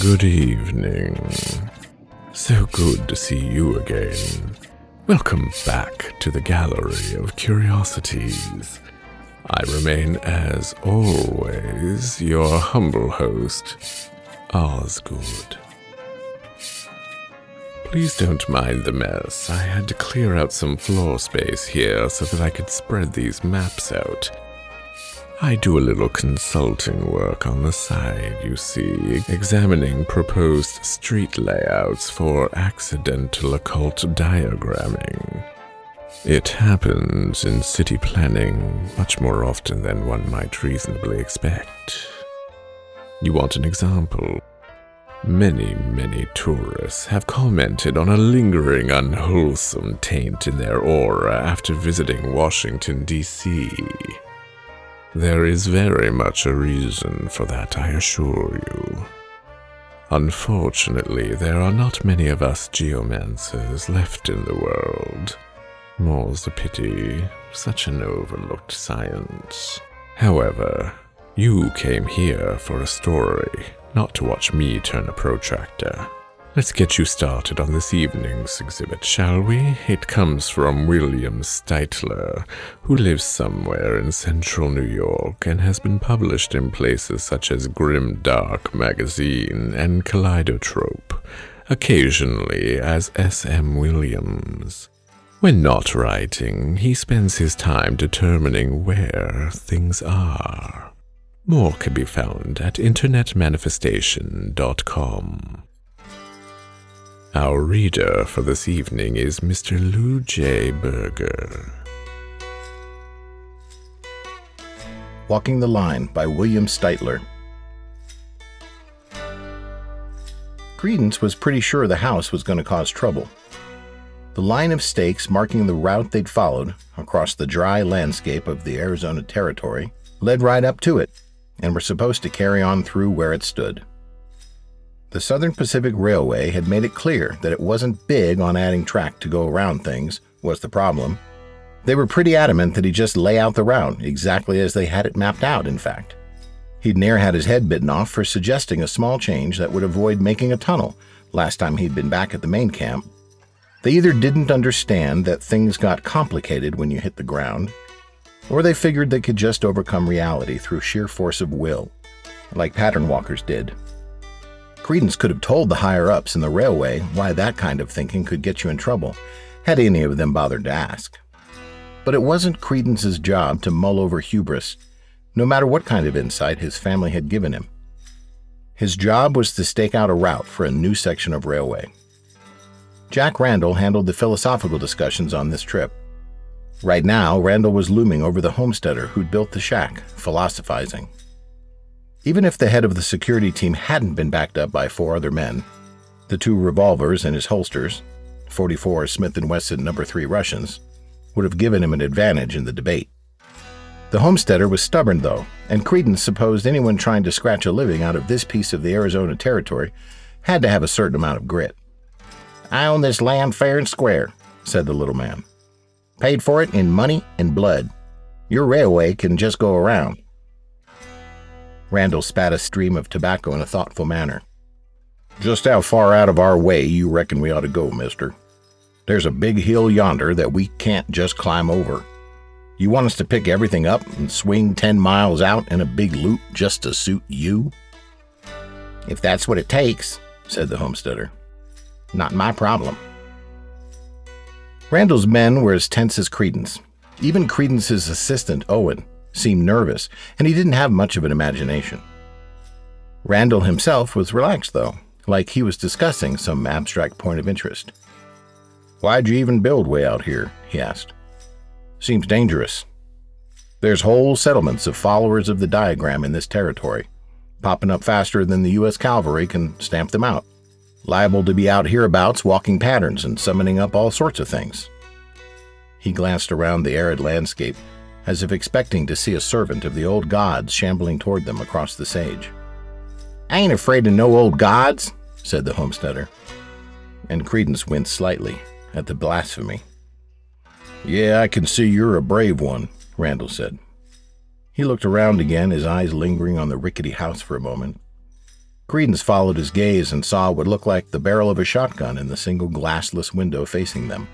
Good evening. So good to see you again. Welcome back to the Gallery of Curiosities. I remain, as always, your humble host, Osgood. Please don't mind the mess. I had to clear out some floor space here so that I could spread these maps out. I do a little consulting work on the side, you see, examining proposed street layouts for accidental occult diagramming. It happens in city planning much more often than one might reasonably expect. You want an example? Many, many tourists have commented on a lingering unwholesome taint in their aura after visiting Washington, D.C. There is very much a reason for that, I assure you. Unfortunately, there are not many of us geomancers left in the world. More's the pity, such an overlooked science. However, you came here for a story, not to watch me turn a protractor. Let's get you started on this evening's exhibit, shall we? It comes from William Stiteler, who lives somewhere in central New York and has been published in places such as Grimdark Magazine and Kaleidotrope, occasionally as S.M. Williams. When not writing, he spends his time determining where things are. More can be found at internetmanifestation.com. Our reader for this evening is Mr. Lou J. Berger. Walking the Line by William Stiteler. Credence was pretty sure the house was going to cause trouble. The line of stakes marking the route they'd followed across the dry landscape of the Arizona Territory led right up to it and were supposed to carry on through where it stood. The Southern Pacific Railway had made it clear that it wasn't big on adding track to go around things, was the problem. They were pretty adamant that he just lay out the route, exactly as they had it mapped out, in fact. He'd near had his head bitten off for suggesting a small change that would avoid making a tunnel last time he'd been back at the main camp. They either didn't understand that things got complicated when you hit the ground, or they figured they could just overcome reality through sheer force of will, like pattern walkers did. Credence could have told the higher ups in the railway why that kind of thinking could get you in trouble, had any of them bothered to ask. But it wasn't Credence's job to mull over hubris, no matter what kind of insight his family had given him. His job was to stake out a route for a new section of railway. Jack Randall handled the philosophical discussions on this trip. Right now, Randall was looming over the homesteader who'd built the shack, philosophizing. Even if the head of the security team hadn't been backed up by four other men, the two revolvers in his holsters, 44 Smith & Wesson number 3 Russians, would have given him an advantage in the debate. The homesteader was stubborn, though, and Credence supposed anyone trying to scratch a living out of this piece of the Arizona territory had to have a certain amount of grit. I own this land fair and square, said the little man. Paid for it in money and blood. Your railway can just go around. Randall spat a stream of tobacco in a thoughtful manner. Just how far out of our way you reckon we ought to go, mister? There's a big hill yonder that we can't just climb over. You want us to pick everything up and swing 10 miles out in a big loop just to suit you? If that's what it takes, said the homesteader. Not my problem. Randall's men were as tense as Credence. Even Credence's assistant, Owen, seemed nervous, and he didn't have much of an imagination. Randall himself was relaxed, though, like he was discussing some abstract point of interest. Why'd you even build way out here? he asked. Seems dangerous. There's whole settlements of followers of the diagram in this territory, popping up faster than the U.S. cavalry can stamp them out. Liable to be out hereabouts walking patterns and summoning up all sorts of things. He glanced around the arid landscape as if expecting to see a servant of the old gods shambling toward them across the sage. I ain't afraid of no old gods, said the homesteader. And Credence winced slightly at the blasphemy. Yeah, I can see you're a brave one, Randall said. He looked around again, his eyes lingering on the rickety house for a moment. Credence followed his gaze and saw what looked like the barrel of a shotgun in the single glassless window facing them.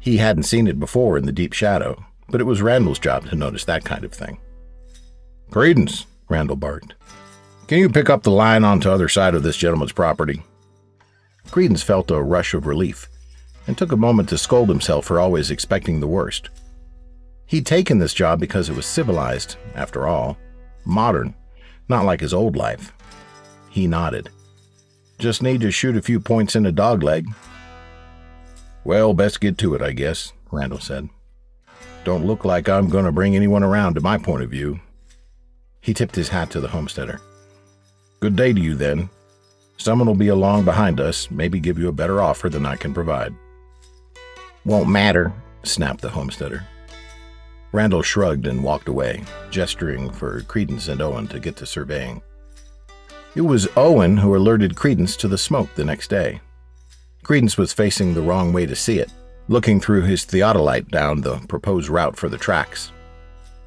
He hadn't seen it before in the deep shadow, but it was Randall's job to notice that kind of thing. Credence, Randall barked. Can you pick up the line onto other side of this gentleman's property? Credence felt a rush of relief and took a moment to scold himself for always expecting the worst. He'd taken this job because it was civilized, after all, modern, not like his old life. He nodded. Just need to shoot a few points in a dogleg. Well, best get to it, I guess, Randall said. Don't look like I'm going to bring anyone around to my point of view. He tipped his hat to the homesteader. Good day to you, then. Someone will be along behind us, maybe give you a better offer than I can provide. Won't matter, snapped the homesteader. Randall shrugged and walked away, gesturing for Credence and Owen to get to surveying. It was Owen who alerted Credence to the smoke the next day. Credence was facing the wrong way to see it, looking through his theodolite down the proposed route for the tracks.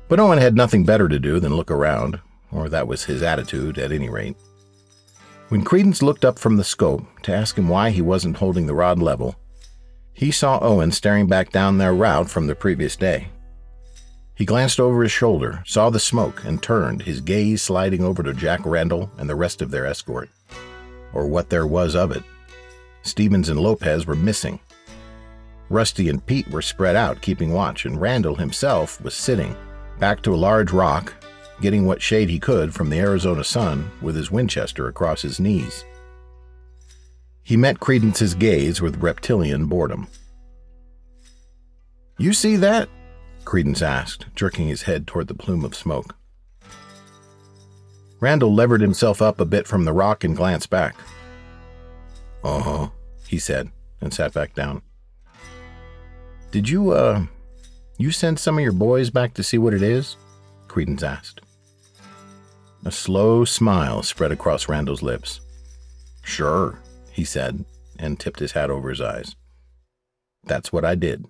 But Owen had nothing better to do than look around, or that was his attitude at any rate. When Credence looked up from the scope to ask him why he wasn't holding the rod level, he saw Owen staring back down their route from the previous day. He glanced over his shoulder, saw the smoke, and turned, his gaze sliding over to Jack Randall and the rest of their escort. Or what there was of it. Stevens and Lopez were missing. Rusty and Pete were spread out, keeping watch, and Randall himself was sitting, back to a large rock, getting what shade he could from the Arizona sun with his Winchester across his knees. He met Credence's gaze with reptilian boredom. You see that? Credence asked, jerking his head toward the plume of smoke. Randall levered himself up a bit from the rock and glanced back. Uh huh, he said, and sat back down. Did you, uh, you send some of your boys back to see what it is? Credence asked. A slow smile spread across Randall's lips. Sure, he said, and tipped his hat over his eyes. That's what I did.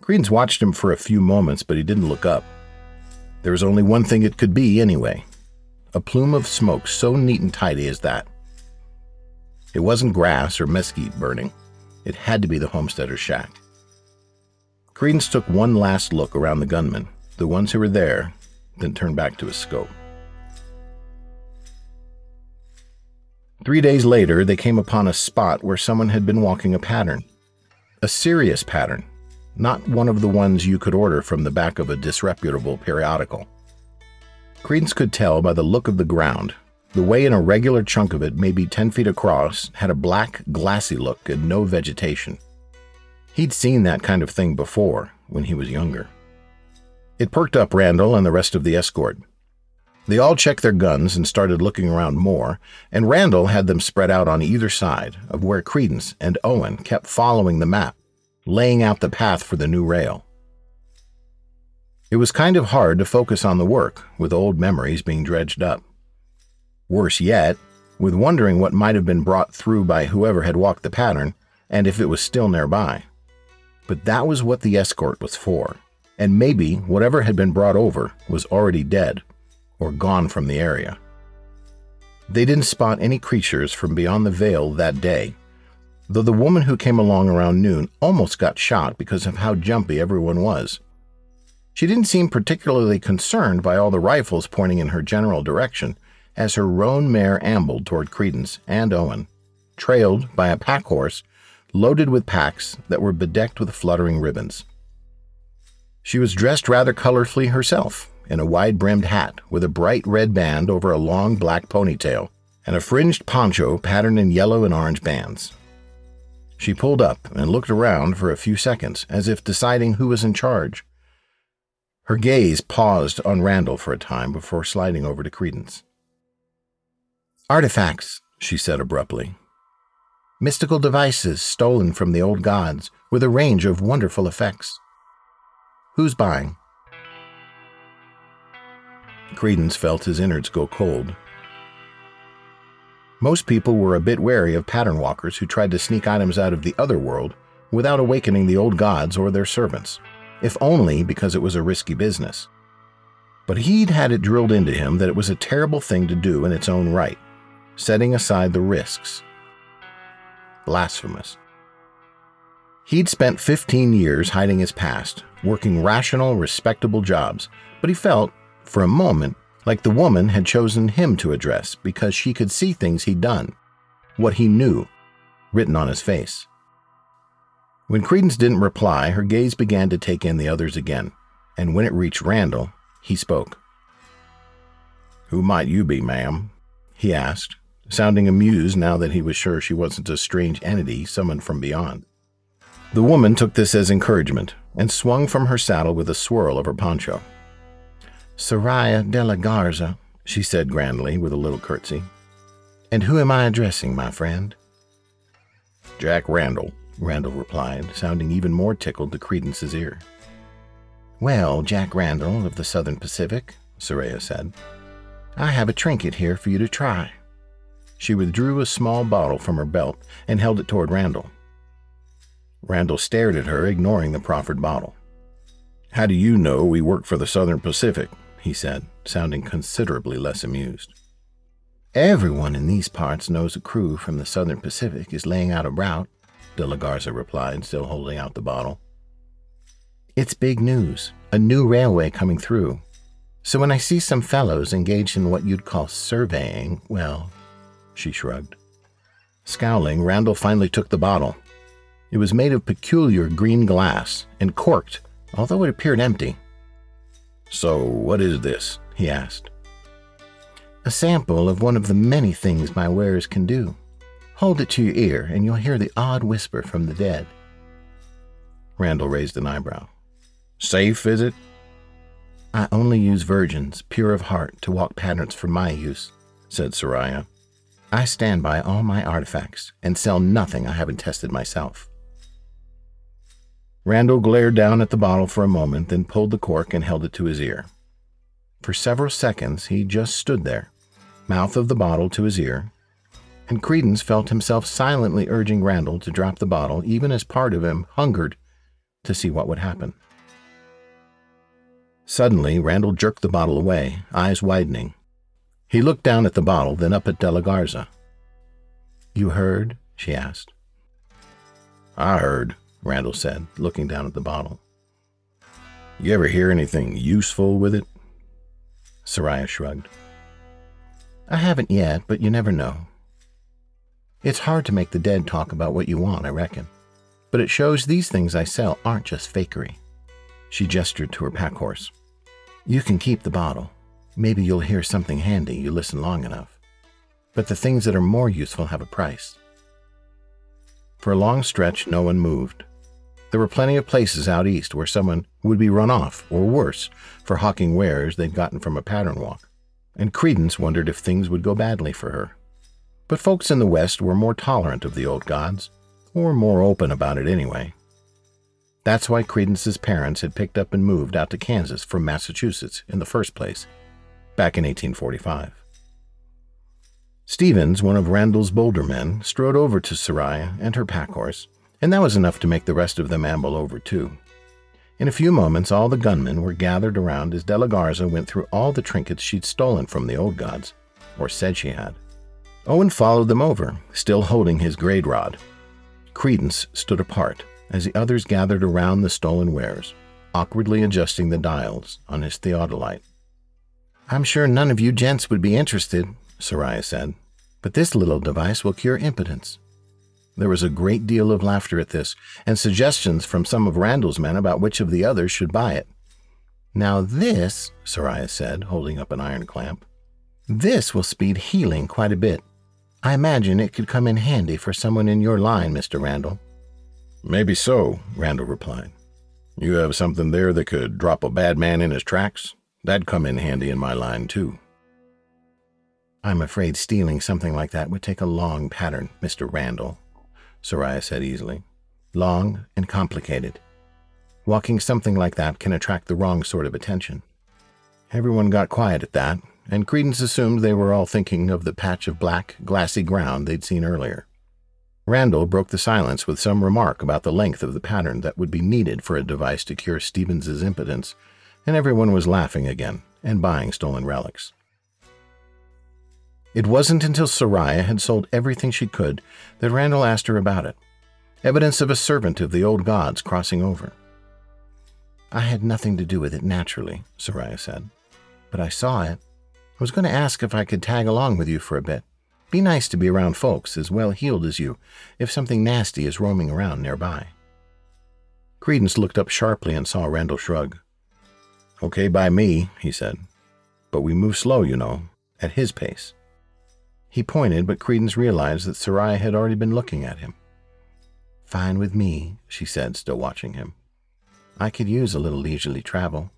Credence watched him for a few moments, but he didn't look up. There was only one thing it could be, anyway a plume of smoke so neat and tidy as that. It wasn't grass or mesquite burning, it had to be the homesteader's shack. Credence took one last look around the gunmen, the ones who were there, then turned back to his scope. Three days later, they came upon a spot where someone had been walking a pattern. A serious pattern, not one of the ones you could order from the back of a disreputable periodical. Credence could tell by the look of the ground. The way an irregular chunk of it, maybe 10 feet across, had a black, glassy look and no vegetation. He'd seen that kind of thing before when he was younger. It perked up Randall and the rest of the escort. They all checked their guns and started looking around more, and Randall had them spread out on either side of where Credence and Owen kept following the map laying out the path for the new rail. It was kind of hard to focus on the work, with old memories being dredged up. Worse yet, with wondering what might have been brought through by whoever had walked the pattern, and if it was still nearby. But that was what the escort was for, and maybe whatever had been brought over was already dead or gone from the area. They didn't spot any creatures from beyond the veil that day, though the woman who came along around noon almost got shot because of how jumpy everyone was. She didn't seem particularly concerned by all the rifles pointing in her general direction as her roan mare ambled toward Credence and Owen, trailed by a pack horse loaded with packs that were bedecked with fluttering ribbons. She was dressed rather colorfully herself, in a wide brimmed hat with a bright red band over a long black ponytail, and a fringed poncho patterned in yellow and orange bands. She pulled up and looked around for a few seconds, as if deciding who was in charge. Her gaze paused on Randall for a time before sliding over to Credence. Artifacts, she said abruptly. Mystical devices stolen from the old gods with a range of wonderful effects. Who's buying? Credence felt his innards go cold. Most people were a bit wary of pattern walkers who tried to sneak items out of the other world without awakening the old gods or their servants, if only because it was a risky business. But he'd had it drilled into him that it was a terrible thing to do in its own right, setting aside the risks. Blasphemous. He'd spent 15 years hiding his past, working rational, respectable jobs, but he felt, for a moment, like the woman had chosen him to address because she could see things he'd done, what he knew, written on his face. When Credence didn't reply, her gaze began to take in the others again, and when it reached Randall, he spoke. Who might you be, ma'am? he asked, sounding amused now that he was sure she wasn't a strange entity summoned from beyond. The woman took this as encouragement and swung from her saddle with a swirl of her poncho. Soraya de la Garza, she said grandly with a little curtsy. And who am I addressing, my friend? Jack Randall, Randall replied, sounding even more tickled to Credence's ear. Well, Jack Randall of the Southern Pacific, Soraya said, I have a trinket here for you to try. She withdrew a small bottle from her belt and held it toward Randall. Randall stared at her, ignoring the proffered bottle. How do you know we work for the Southern Pacific? he said, sounding considerably less amused. Everyone in these parts knows a crew from the Southern Pacific is laying out a route, De La Garza replied, still holding out the bottle. It's big news, a new railway coming through. So when I see some fellows engaged in what you'd call surveying, well, she shrugged. Scowling, Randall finally took the bottle. It was made of peculiar green glass and corked, although it appeared empty. So, what is this? he asked. A sample of one of the many things my wares can do. Hold it to your ear, and you'll hear the odd whisper from the dead. Randall raised an eyebrow. Safe, is it? I only use virgins, pure of heart, to walk patterns for my use, said Soraya. I stand by all my artifacts and sell nothing I haven't tested myself. Randall glared down at the bottle for a moment, then pulled the cork and held it to his ear. For several seconds, he just stood there, mouth of the bottle to his ear, and Credence felt himself silently urging Randall to drop the bottle, even as part of him hungered to see what would happen. Suddenly, Randall jerked the bottle away, eyes widening. He looked down at the bottle, then up at De La Garza. You heard? she asked. I heard, Randall said, looking down at the bottle. You ever hear anything useful with it? Soraya shrugged. I haven't yet, but you never know. It's hard to make the dead talk about what you want, I reckon. But it shows these things I sell aren't just fakery. She gestured to her pack horse. You can keep the bottle. Maybe you'll hear something handy you listen long enough. But the things that are more useful have a price. For a long stretch, no one moved. There were plenty of places out east where someone would be run off, or worse, for hawking wares they'd gotten from a pattern walk, and Credence wondered if things would go badly for her. But folks in the West were more tolerant of the old gods, or more open about it anyway. That's why Credence's parents had picked up and moved out to Kansas from Massachusetts in the first place, back in 1845. Stevens, one of Randall's bolder men, strode over to Soraya and her pack horse and that was enough to make the rest of them amble over too. In a few moments, all the gunmen were gathered around as De La Garza went through all the trinkets she'd stolen from the old gods, or said she had. Owen followed them over, still holding his grade rod. Credence stood apart as the others gathered around the stolen wares, awkwardly adjusting the dials on his theodolite. I'm sure none of you gents would be interested, Soraya said, but this little device will cure impotence. There was a great deal of laughter at this, and suggestions from some of Randall's men about which of the others should buy it. Now, this, Soraya said, holding up an iron clamp, this will speed healing quite a bit. I imagine it could come in handy for someone in your line, Mr. Randall. Maybe so, Randall replied. You have something there that could drop a bad man in his tracks? That'd come in handy in my line, too. I'm afraid stealing something like that would take a long pattern, Mr. Randall, Soraya said easily. Long and complicated. Walking something like that can attract the wrong sort of attention. Everyone got quiet at that, and Credence assumed they were all thinking of the patch of black, glassy ground they'd seen earlier. Randall broke the silence with some remark about the length of the pattern that would be needed for a device to cure Stevens's impotence, and everyone was laughing again, and buying stolen relics. It wasn't until Soraya had sold everything she could that Randall asked her about it. Evidence of a servant of the old gods crossing over. I had nothing to do with it naturally, Soraya said, but I saw it. I was going to ask if I could tag along with you for a bit. Be nice to be around folks as well heeled as you if something nasty is roaming around nearby. Credence looked up sharply and saw Randall shrug. Okay by me, he said. But we move slow, you know, at his pace. He pointed, but Credence realized that Soraya had already been looking at him. Fine with me, she said, still watching him. I could use a little leisurely travel.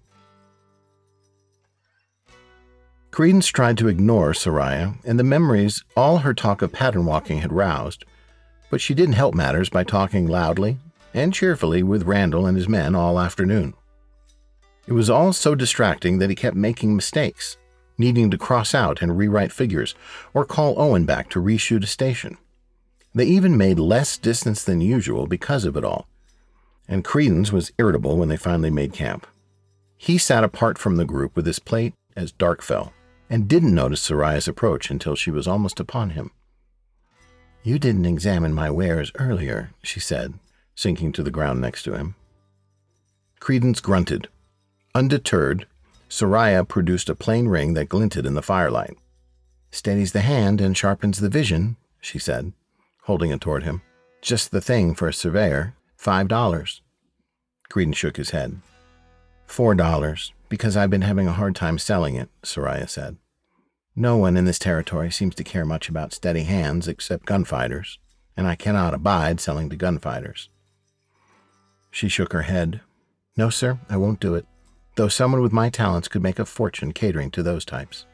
Credence tried to ignore Soraya and the memories all her talk of pattern walking had roused, but she didn't help matters by talking loudly and cheerfully with Randall and his men all afternoon. It was all so distracting that he kept making mistakes needing to cross out and rewrite figures, or call Owen back to reshoot a station. They even made less distance than usual because of it all, and Credence was irritable when they finally made camp. He sat apart from the group with his plate as dark fell, and didn't notice Soraya's approach until she was almost upon him. You didn't examine my wares earlier, she said, sinking to the ground next to him. Credence grunted. Undeterred, Soraya produced a plain ring that glinted in the firelight. Steadies the hand and sharpens the vision, she said, holding it toward him. Just the thing for a surveyor. Five dollars. Credence shook his head. Four dollars, because I've been having a hard time selling it, Soraya said. No one in this territory seems to care much about steady hands except gunfighters, and I cannot abide selling to gunfighters. She shook her head. No, sir, I won't do it though someone with my talents could make a fortune catering to those types.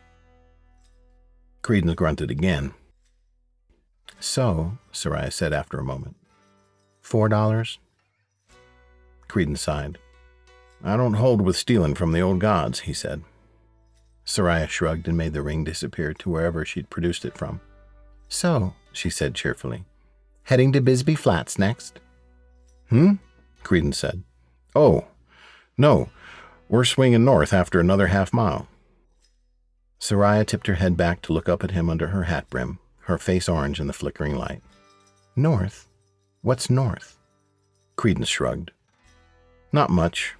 Credence grunted again. So, Soraya said after a moment, four dollars? Credence sighed. I don't hold with stealing from the old gods, he said. Soraya shrugged and made the ring disappear to wherever she'd produced it from. So, she said cheerfully, heading to Bisbee Flats next? Hmm? Credence said. Oh, no, we're swinging north after another half mile. Soraya tipped her head back to look up at him under her hat brim, her face orange in the flickering light. North? What's north? Credence shrugged. Not much,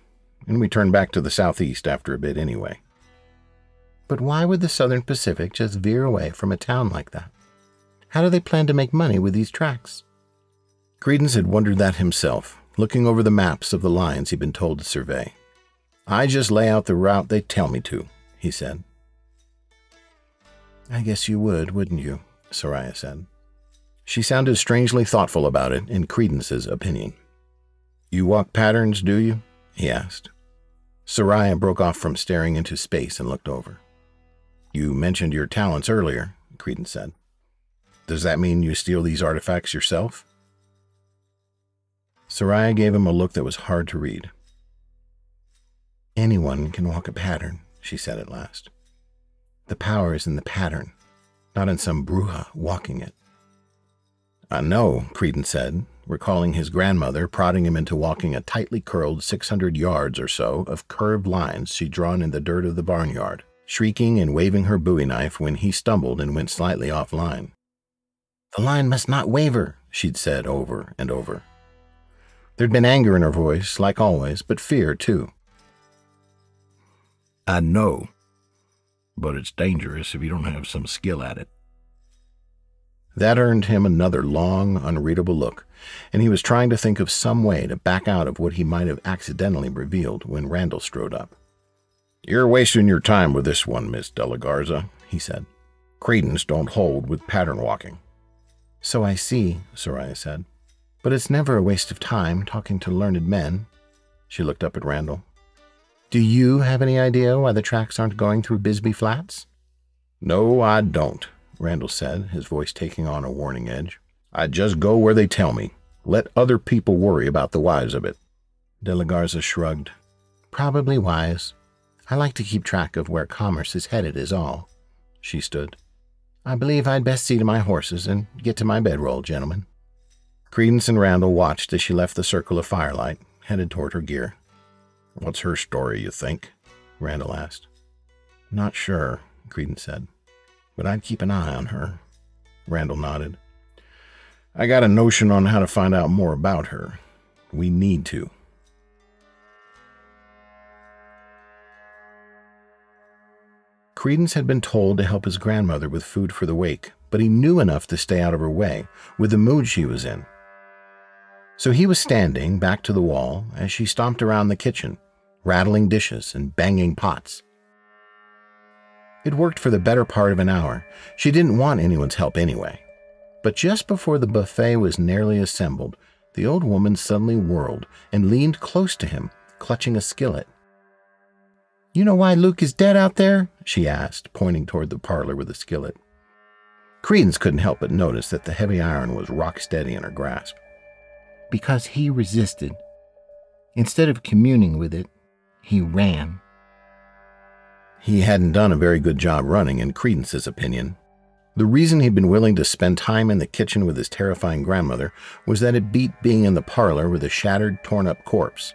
and we turned back to the southeast after a bit anyway. But why would the Southern Pacific just veer away from a town like that? How do they plan to make money with these tracks? Credence had wondered that himself, looking over the maps of the lines he'd been told to survey. I just lay out the route they tell me to, he said. I guess you would, wouldn't you? Soraya said. She sounded strangely thoughtful about it, in Credence's opinion. You walk patterns, do you? he asked. Soraya broke off from staring into space and looked over. You mentioned your talents earlier, Credence said. Does that mean you steal these artifacts yourself? Soraya gave him a look that was hard to read. Anyone can walk a pattern, she said at last. The power is in the pattern, not in some bruja walking it. I know, Credence said, recalling his grandmother prodding him into walking a tightly curled 600 yards or so of curved lines she'd drawn in the dirt of the barnyard, shrieking and waving her bowie knife when he stumbled and went slightly off line. The line must not waver, she'd said over and over. There'd been anger in her voice, like always, but fear, too. I know, but it's dangerous if you don't have some skill at it. That earned him another long, unreadable look, and he was trying to think of some way to back out of what he might have accidentally revealed when Randall strode up. You're wasting your time with this one, Miss De La Garza, he said. Credence don't hold with pattern walking. So I see, Soraya said. But it's never a waste of time talking to learned men. She looked up at Randall. Do you have any idea why the tracks aren't going through Bisbee Flats? No, I don't, Randall said, his voice taking on a warning edge. I just go where they tell me. Let other people worry about the whys of it. De La Garza shrugged. Probably wise. I like to keep track of where commerce is headed, is all. She stood. I believe I'd best see to my horses and get to my bedroll, gentlemen. Credence and Randall watched as she left the circle of firelight, headed toward her gear. What's her story, you think? Randall asked. Not sure, Credence said, but I'd keep an eye on her. Randall nodded. I got a notion on how to find out more about her. We need to. Credence had been told to help his grandmother with food for the wake, but he knew enough to stay out of her way with the mood she was in. So he was standing back to the wall as she stomped around the kitchen, rattling dishes and banging pots. It worked for the better part of an hour. She didn't want anyone's help anyway. But just before the buffet was nearly assembled, the old woman suddenly whirled and leaned close to him, clutching a skillet. You know why Luke is dead out there? she asked, pointing toward the parlor with the skillet. Credence couldn't help but notice that the heavy iron was rock steady in her grasp. Because he resisted. Instead of communing with it, he ran. He hadn't done a very good job running, in Credence's opinion. The reason he'd been willing to spend time in the kitchen with his terrifying grandmother was that it beat being in the parlor with a shattered, torn up corpse.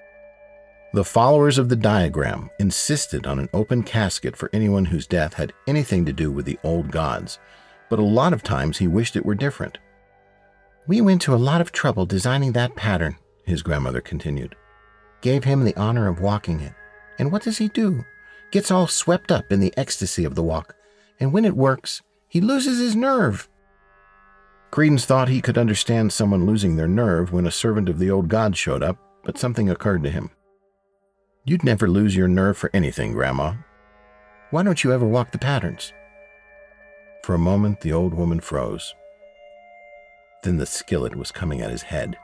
The followers of the diagram insisted on an open casket for anyone whose death had anything to do with the old gods, but a lot of times he wished it were different. We went to a lot of trouble designing that pattern, his grandmother continued. Gave him the honor of walking it. And what does he do? Gets all swept up in the ecstasy of the walk. And when it works, he loses his nerve. Credence thought he could understand someone losing their nerve when a servant of the old gods showed up, but something occurred to him. You'd never lose your nerve for anything, Grandma. Why don't you ever walk the patterns? For a moment, the old woman froze. Then the skillet was coming at his head.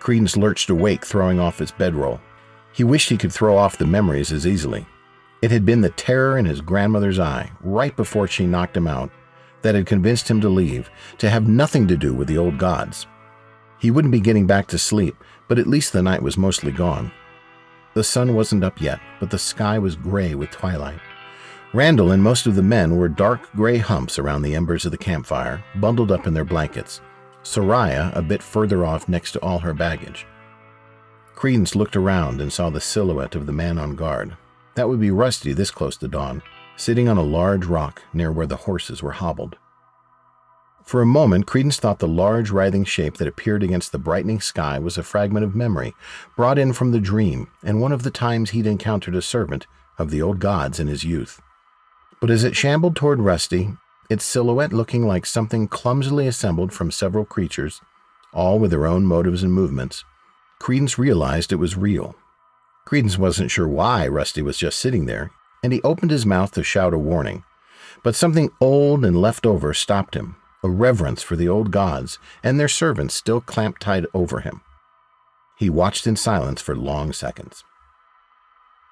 Credence lurched awake, throwing off his bedroll. He wished he could throw off the memories as easily. It had been the terror in his grandmother's eye, right before she knocked him out, that had convinced him to leave, to have nothing to do with the old gods. He wouldn't be getting back to sleep, but at least the night was mostly gone. The sun wasn't up yet, but the sky was gray with twilight. Randall and most of the men were dark gray humps around the embers of the campfire, bundled up in their blankets. Soraya a bit further off next to all her baggage. Credence looked around and saw the silhouette of the man on guard. That would be Rusty this close to dawn, sitting on a large rock near where the horses were hobbled. For a moment, Credence thought the large, writhing shape that appeared against the brightening sky was a fragment of memory, brought in from the dream, and one of the times he'd encountered a servant of the old gods in his youth. But as it shambled toward Rusty, its silhouette looking like something clumsily assembled from several creatures, all with their own motives and movements, Credence realized it was real. Credence wasn't sure why Rusty was just sitting there, and he opened his mouth to shout a warning. But something old and left over stopped him a reverence for the old gods and their servants still clamped tight over him. He watched in silence for long seconds.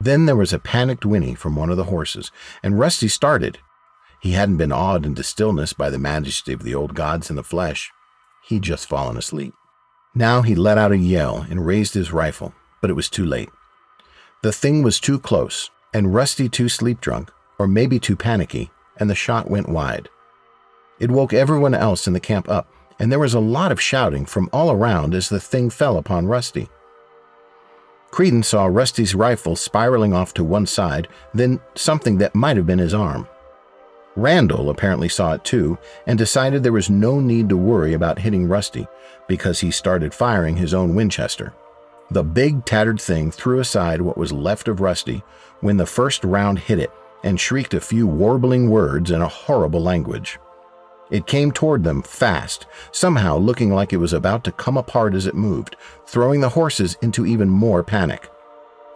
Then there was a panicked whinny from one of the horses, and Rusty started. He hadn't been awed into stillness by the majesty of the old gods in the flesh. He'd just fallen asleep. Now he let out a yell and raised his rifle, but it was too late. The thing was too close, and Rusty too sleep drunk, or maybe too panicky, and the shot went wide. It woke everyone else in the camp up, and there was a lot of shouting from all around as the thing fell upon Rusty. Credence saw Rusty's rifle spiraling off to one side, then something that might have been his arm. Randall apparently saw it too and decided there was no need to worry about hitting Rusty because he started firing his own Winchester. The big tattered thing threw aside what was left of Rusty when the first round hit it and shrieked a few warbling words in a horrible language. It came toward them fast, somehow looking like it was about to come apart as it moved, throwing the horses into even more panic.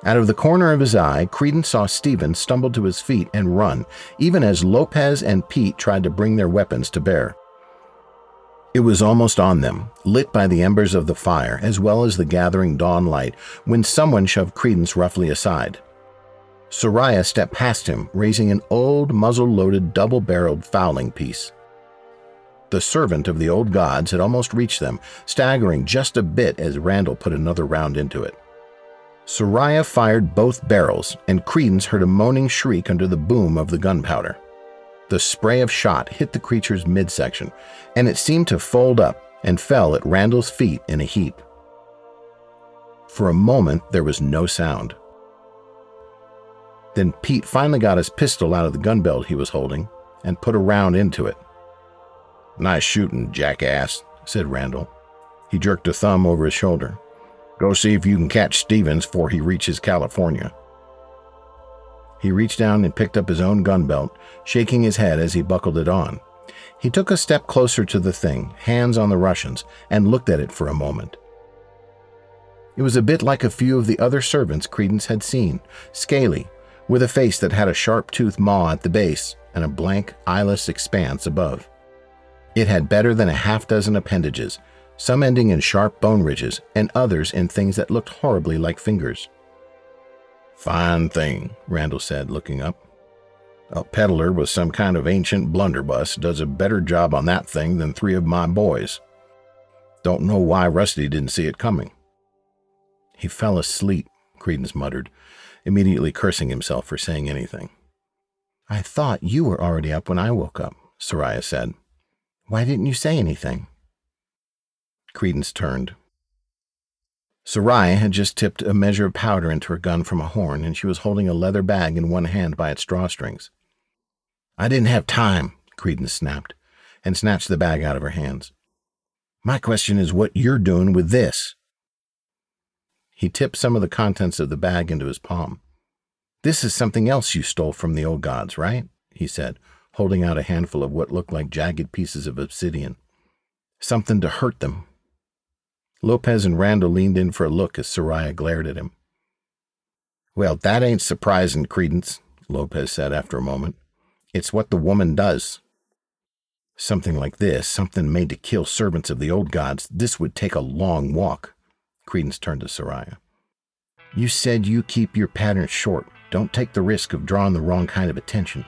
Out of the corner of his eye, Credence saw Stevens stumble to his feet and run, even as Lopez and Pete tried to bring their weapons to bear. It was almost on them, lit by the embers of the fire as well as the gathering dawn light, when someone shoved Credence roughly aside. Soraya stepped past him, raising an old muzzle loaded double barreled fowling piece. The servant of the old gods had almost reached them, staggering just a bit as Randall put another round into it. Soraya fired both barrels, and Credence heard a moaning shriek under the boom of the gunpowder. The spray of shot hit the creature's midsection, and it seemed to fold up and fell at Randall's feet in a heap. For a moment, there was no sound. Then Pete finally got his pistol out of the gun belt he was holding and put a round into it. Nice shooting, jackass, said Randall. He jerked a thumb over his shoulder. Go see if you can catch Stevens before he reaches California. He reached down and picked up his own gun belt, shaking his head as he buckled it on. He took a step closer to the thing, hands on the Russians, and looked at it for a moment. It was a bit like a few of the other servants Credence had seen, scaly, with a face that had a sharp toothed maw at the base and a blank, eyeless expanse above. It had better than a half dozen appendages, some ending in sharp bone ridges and others in things that looked horribly like fingers. Fine thing, Randall said, looking up. A peddler with some kind of ancient blunderbuss does a better job on that thing than three of my boys. Don't know why Rusty didn't see it coming. He fell asleep, Credence muttered, immediately cursing himself for saying anything. I thought you were already up when I woke up, Soraya said. Why didn't you say anything? Credence turned. Soraya had just tipped a measure of powder into her gun from a horn, and she was holding a leather bag in one hand by its drawstrings. I didn't have time, Credence snapped, and snatched the bag out of her hands. My question is what you're doing with this. He tipped some of the contents of the bag into his palm. This is something else you stole from the old gods, right? he said, holding out a handful of what looked like jagged pieces of obsidian. Something to hurt them, Lopez and Randall leaned in for a look as Soraya glared at him. Well, that ain't surprising, Credence, Lopez said after a moment. It's what the woman does. Something like this, something made to kill servants of the old gods, this would take a long walk. Credence turned to Soraya. You said you keep your patterns short. Don't take the risk of drawing the wrong kind of attention.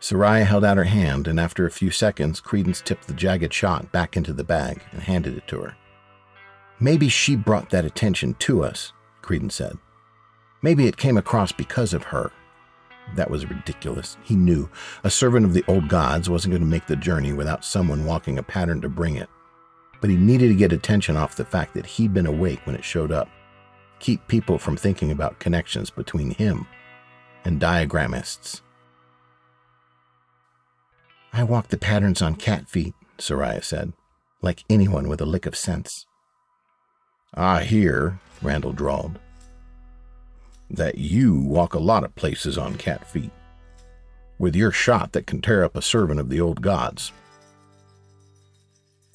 Soraya held out her hand, and after a few seconds, Credence tipped the jagged shot back into the bag and handed it to her. Maybe she brought that attention to us, Credence said. Maybe it came across because of her. That was ridiculous. He knew a servant of the old gods wasn't going to make the journey without someone walking a pattern to bring it. But he needed to get attention off the fact that he'd been awake when it showed up. Keep people from thinking about connections between him and diagramists. I walk the patterns on cat feet, Soraya said, like anyone with a lick of sense. I hear, Randall drawled, that you walk a lot of places on cat feet, with your shot that can tear up a servant of the old gods.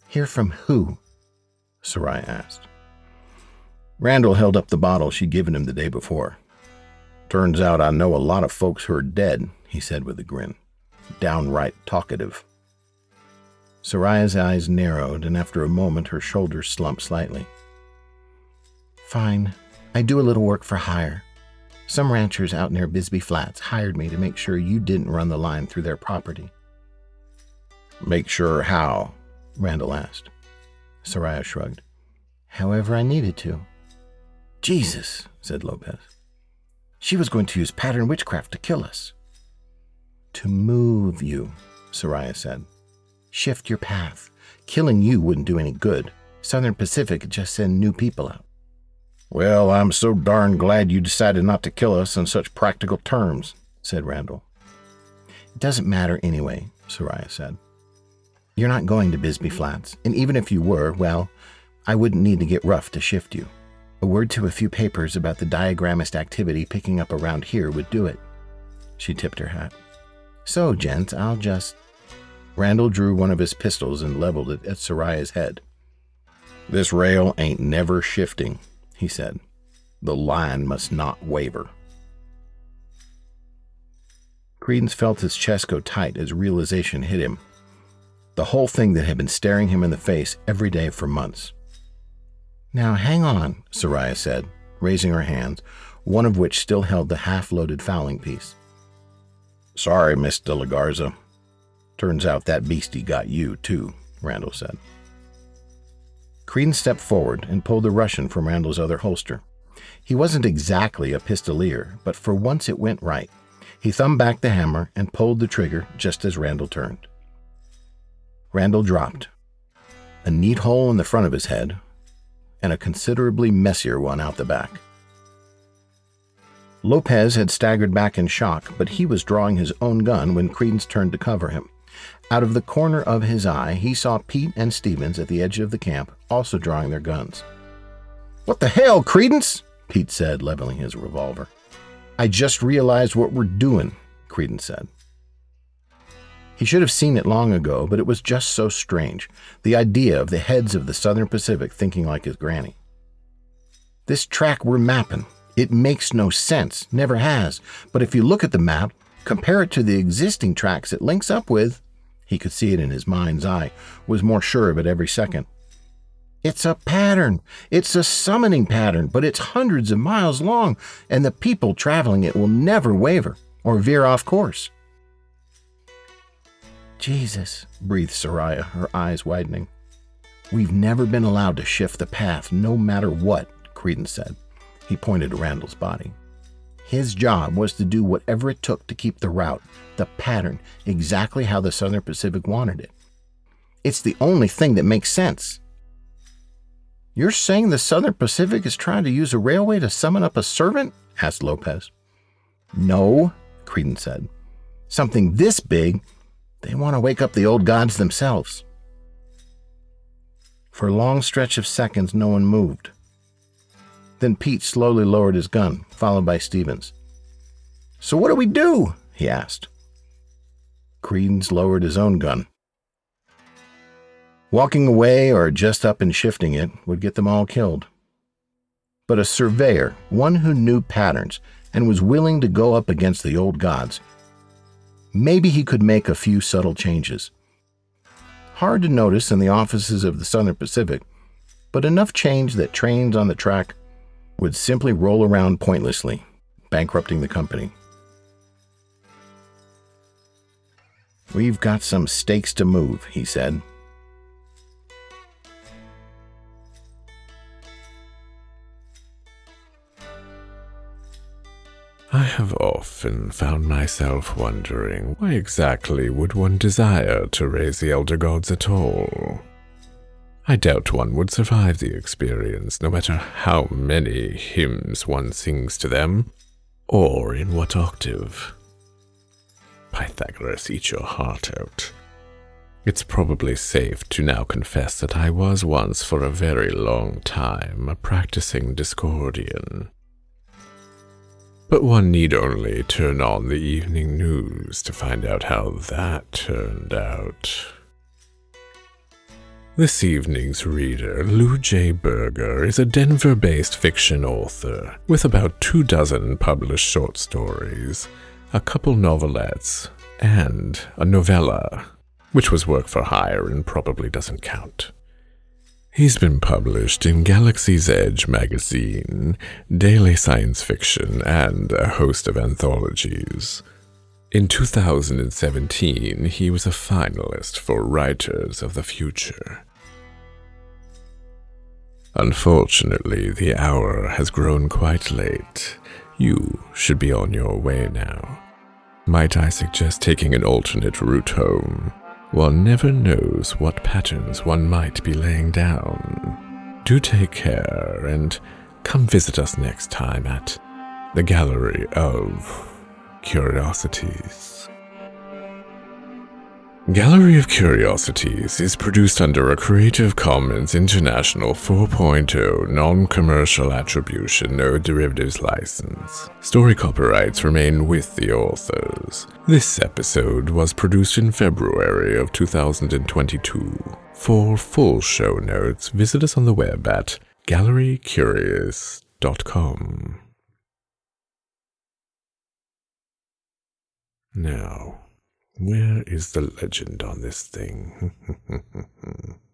Hear from who? Soraya asked. Randall held up the bottle she'd given him the day before. Turns out I know a lot of folks who are dead, he said with a grin downright talkative. Soraya's eyes narrowed, and after a moment her shoulders slumped slightly. Fine. I do a little work for hire. Some ranchers out near Bisbee Flats hired me to make sure you didn't run the line through their property. Make sure how? Randall asked. Soraya shrugged. However, I needed to. Jesus, said Lopez. She was going to use pattern witchcraft to kill us to move you, Soraya said. Shift your path. Killing you wouldn't do any good. Southern Pacific could just send new people out. Well, I'm so darn glad you decided not to kill us on such practical terms, said Randall. It doesn't matter anyway, Soraya said. You're not going to Bisbee Flats, and even if you were, well, I wouldn't need to get rough to shift you. A word to a few papers about the diagramist activity picking up around here would do it. She tipped her hat. So, gents, I'll just. Randall drew one of his pistols and leveled it at Soraya's head. This rail ain't never shifting, he said. The line must not waver. Credence felt his chest go tight as realization hit him. The whole thing that had been staring him in the face every day for months. Now hang on, Soraya said, raising her hands, one of which still held the half loaded fowling piece. Sorry, Miss De La Garza. Turns out that beastie got you, too, Randall said. Credence stepped forward and pulled the Russian from Randall's other holster. He wasn't exactly a pistolier, but for once it went right. He thumbed back the hammer and pulled the trigger just as Randall turned. Randall dropped. A neat hole in the front of his head, and a considerably messier one out the back. Lopez had staggered back in shock, but he was drawing his own gun when Credence turned to cover him. Out of the corner of his eye, he saw Pete and Stevens at the edge of the camp, also drawing their guns. What the hell, Credence? Pete said, leveling his revolver. I just realized what we're doing, Credence said. He should have seen it long ago, but it was just so strange the idea of the heads of the Southern Pacific thinking like his granny. This track we're mapping, it makes no sense, never has, but if you look at the map, compare it to the existing tracks it links up with, he could see it in his mind's eye, was more sure of it every second. It's a pattern. It's a summoning pattern, but it's hundreds of miles long, and the people traveling it will never waver or veer off course. Jesus, breathed Soraya, her eyes widening. We've never been allowed to shift the path, no matter what, Credence said. He pointed to Randall's body. His job was to do whatever it took to keep the route, the pattern, exactly how the Southern Pacific wanted it. It's the only thing that makes sense. You're saying the Southern Pacific is trying to use a railway to summon up a servant? asked Lopez. No, Credence said. Something this big, they want to wake up the old gods themselves. For a long stretch of seconds, no one moved. Then Pete slowly lowered his gun, followed by Stevens. So what do we do? he asked. Credence lowered his own gun. Walking away or just up and shifting it would get them all killed. But a surveyor, one who knew patterns and was willing to go up against the old gods, maybe he could make a few subtle changes. Hard to notice in the offices of the Southern Pacific, but enough change that trains on the track would simply roll around pointlessly, bankrupting the company. We've got some stakes to move, he said. I have often found myself wondering why exactly would one desire to raise the elder gods at all? I doubt one would survive the experience, no matter how many hymns one sings to them, or in what octave. Pythagoras, eat your heart out. It's probably safe to now confess that I was once for a very long time a practicing Discordian. But one need only turn on the evening news to find out how that turned out. This evening's reader, Lou J. Berger, is a Denver based fiction author with about two dozen published short stories, a couple novelettes, and a novella, which was work for hire and probably doesn't count. He's been published in Galaxy's Edge magazine, Daily Science Fiction, and a host of anthologies. In 2017, he was a finalist for Writers of the Future. Unfortunately, the hour has grown quite late. You should be on your way now. Might I suggest taking an alternate route home? One never knows what patterns one might be laying down. Do take care and come visit us next time at the Gallery of Curiosities. Gallery of Curiosities is produced under a Creative Commons International 4.0 non-commercial attribution no derivatives license. Story copyrights remain with the authors. This episode was produced in February of 2022. For full show notes, visit us on the web at gallerycurious.com. Now, where is the legend on this thing?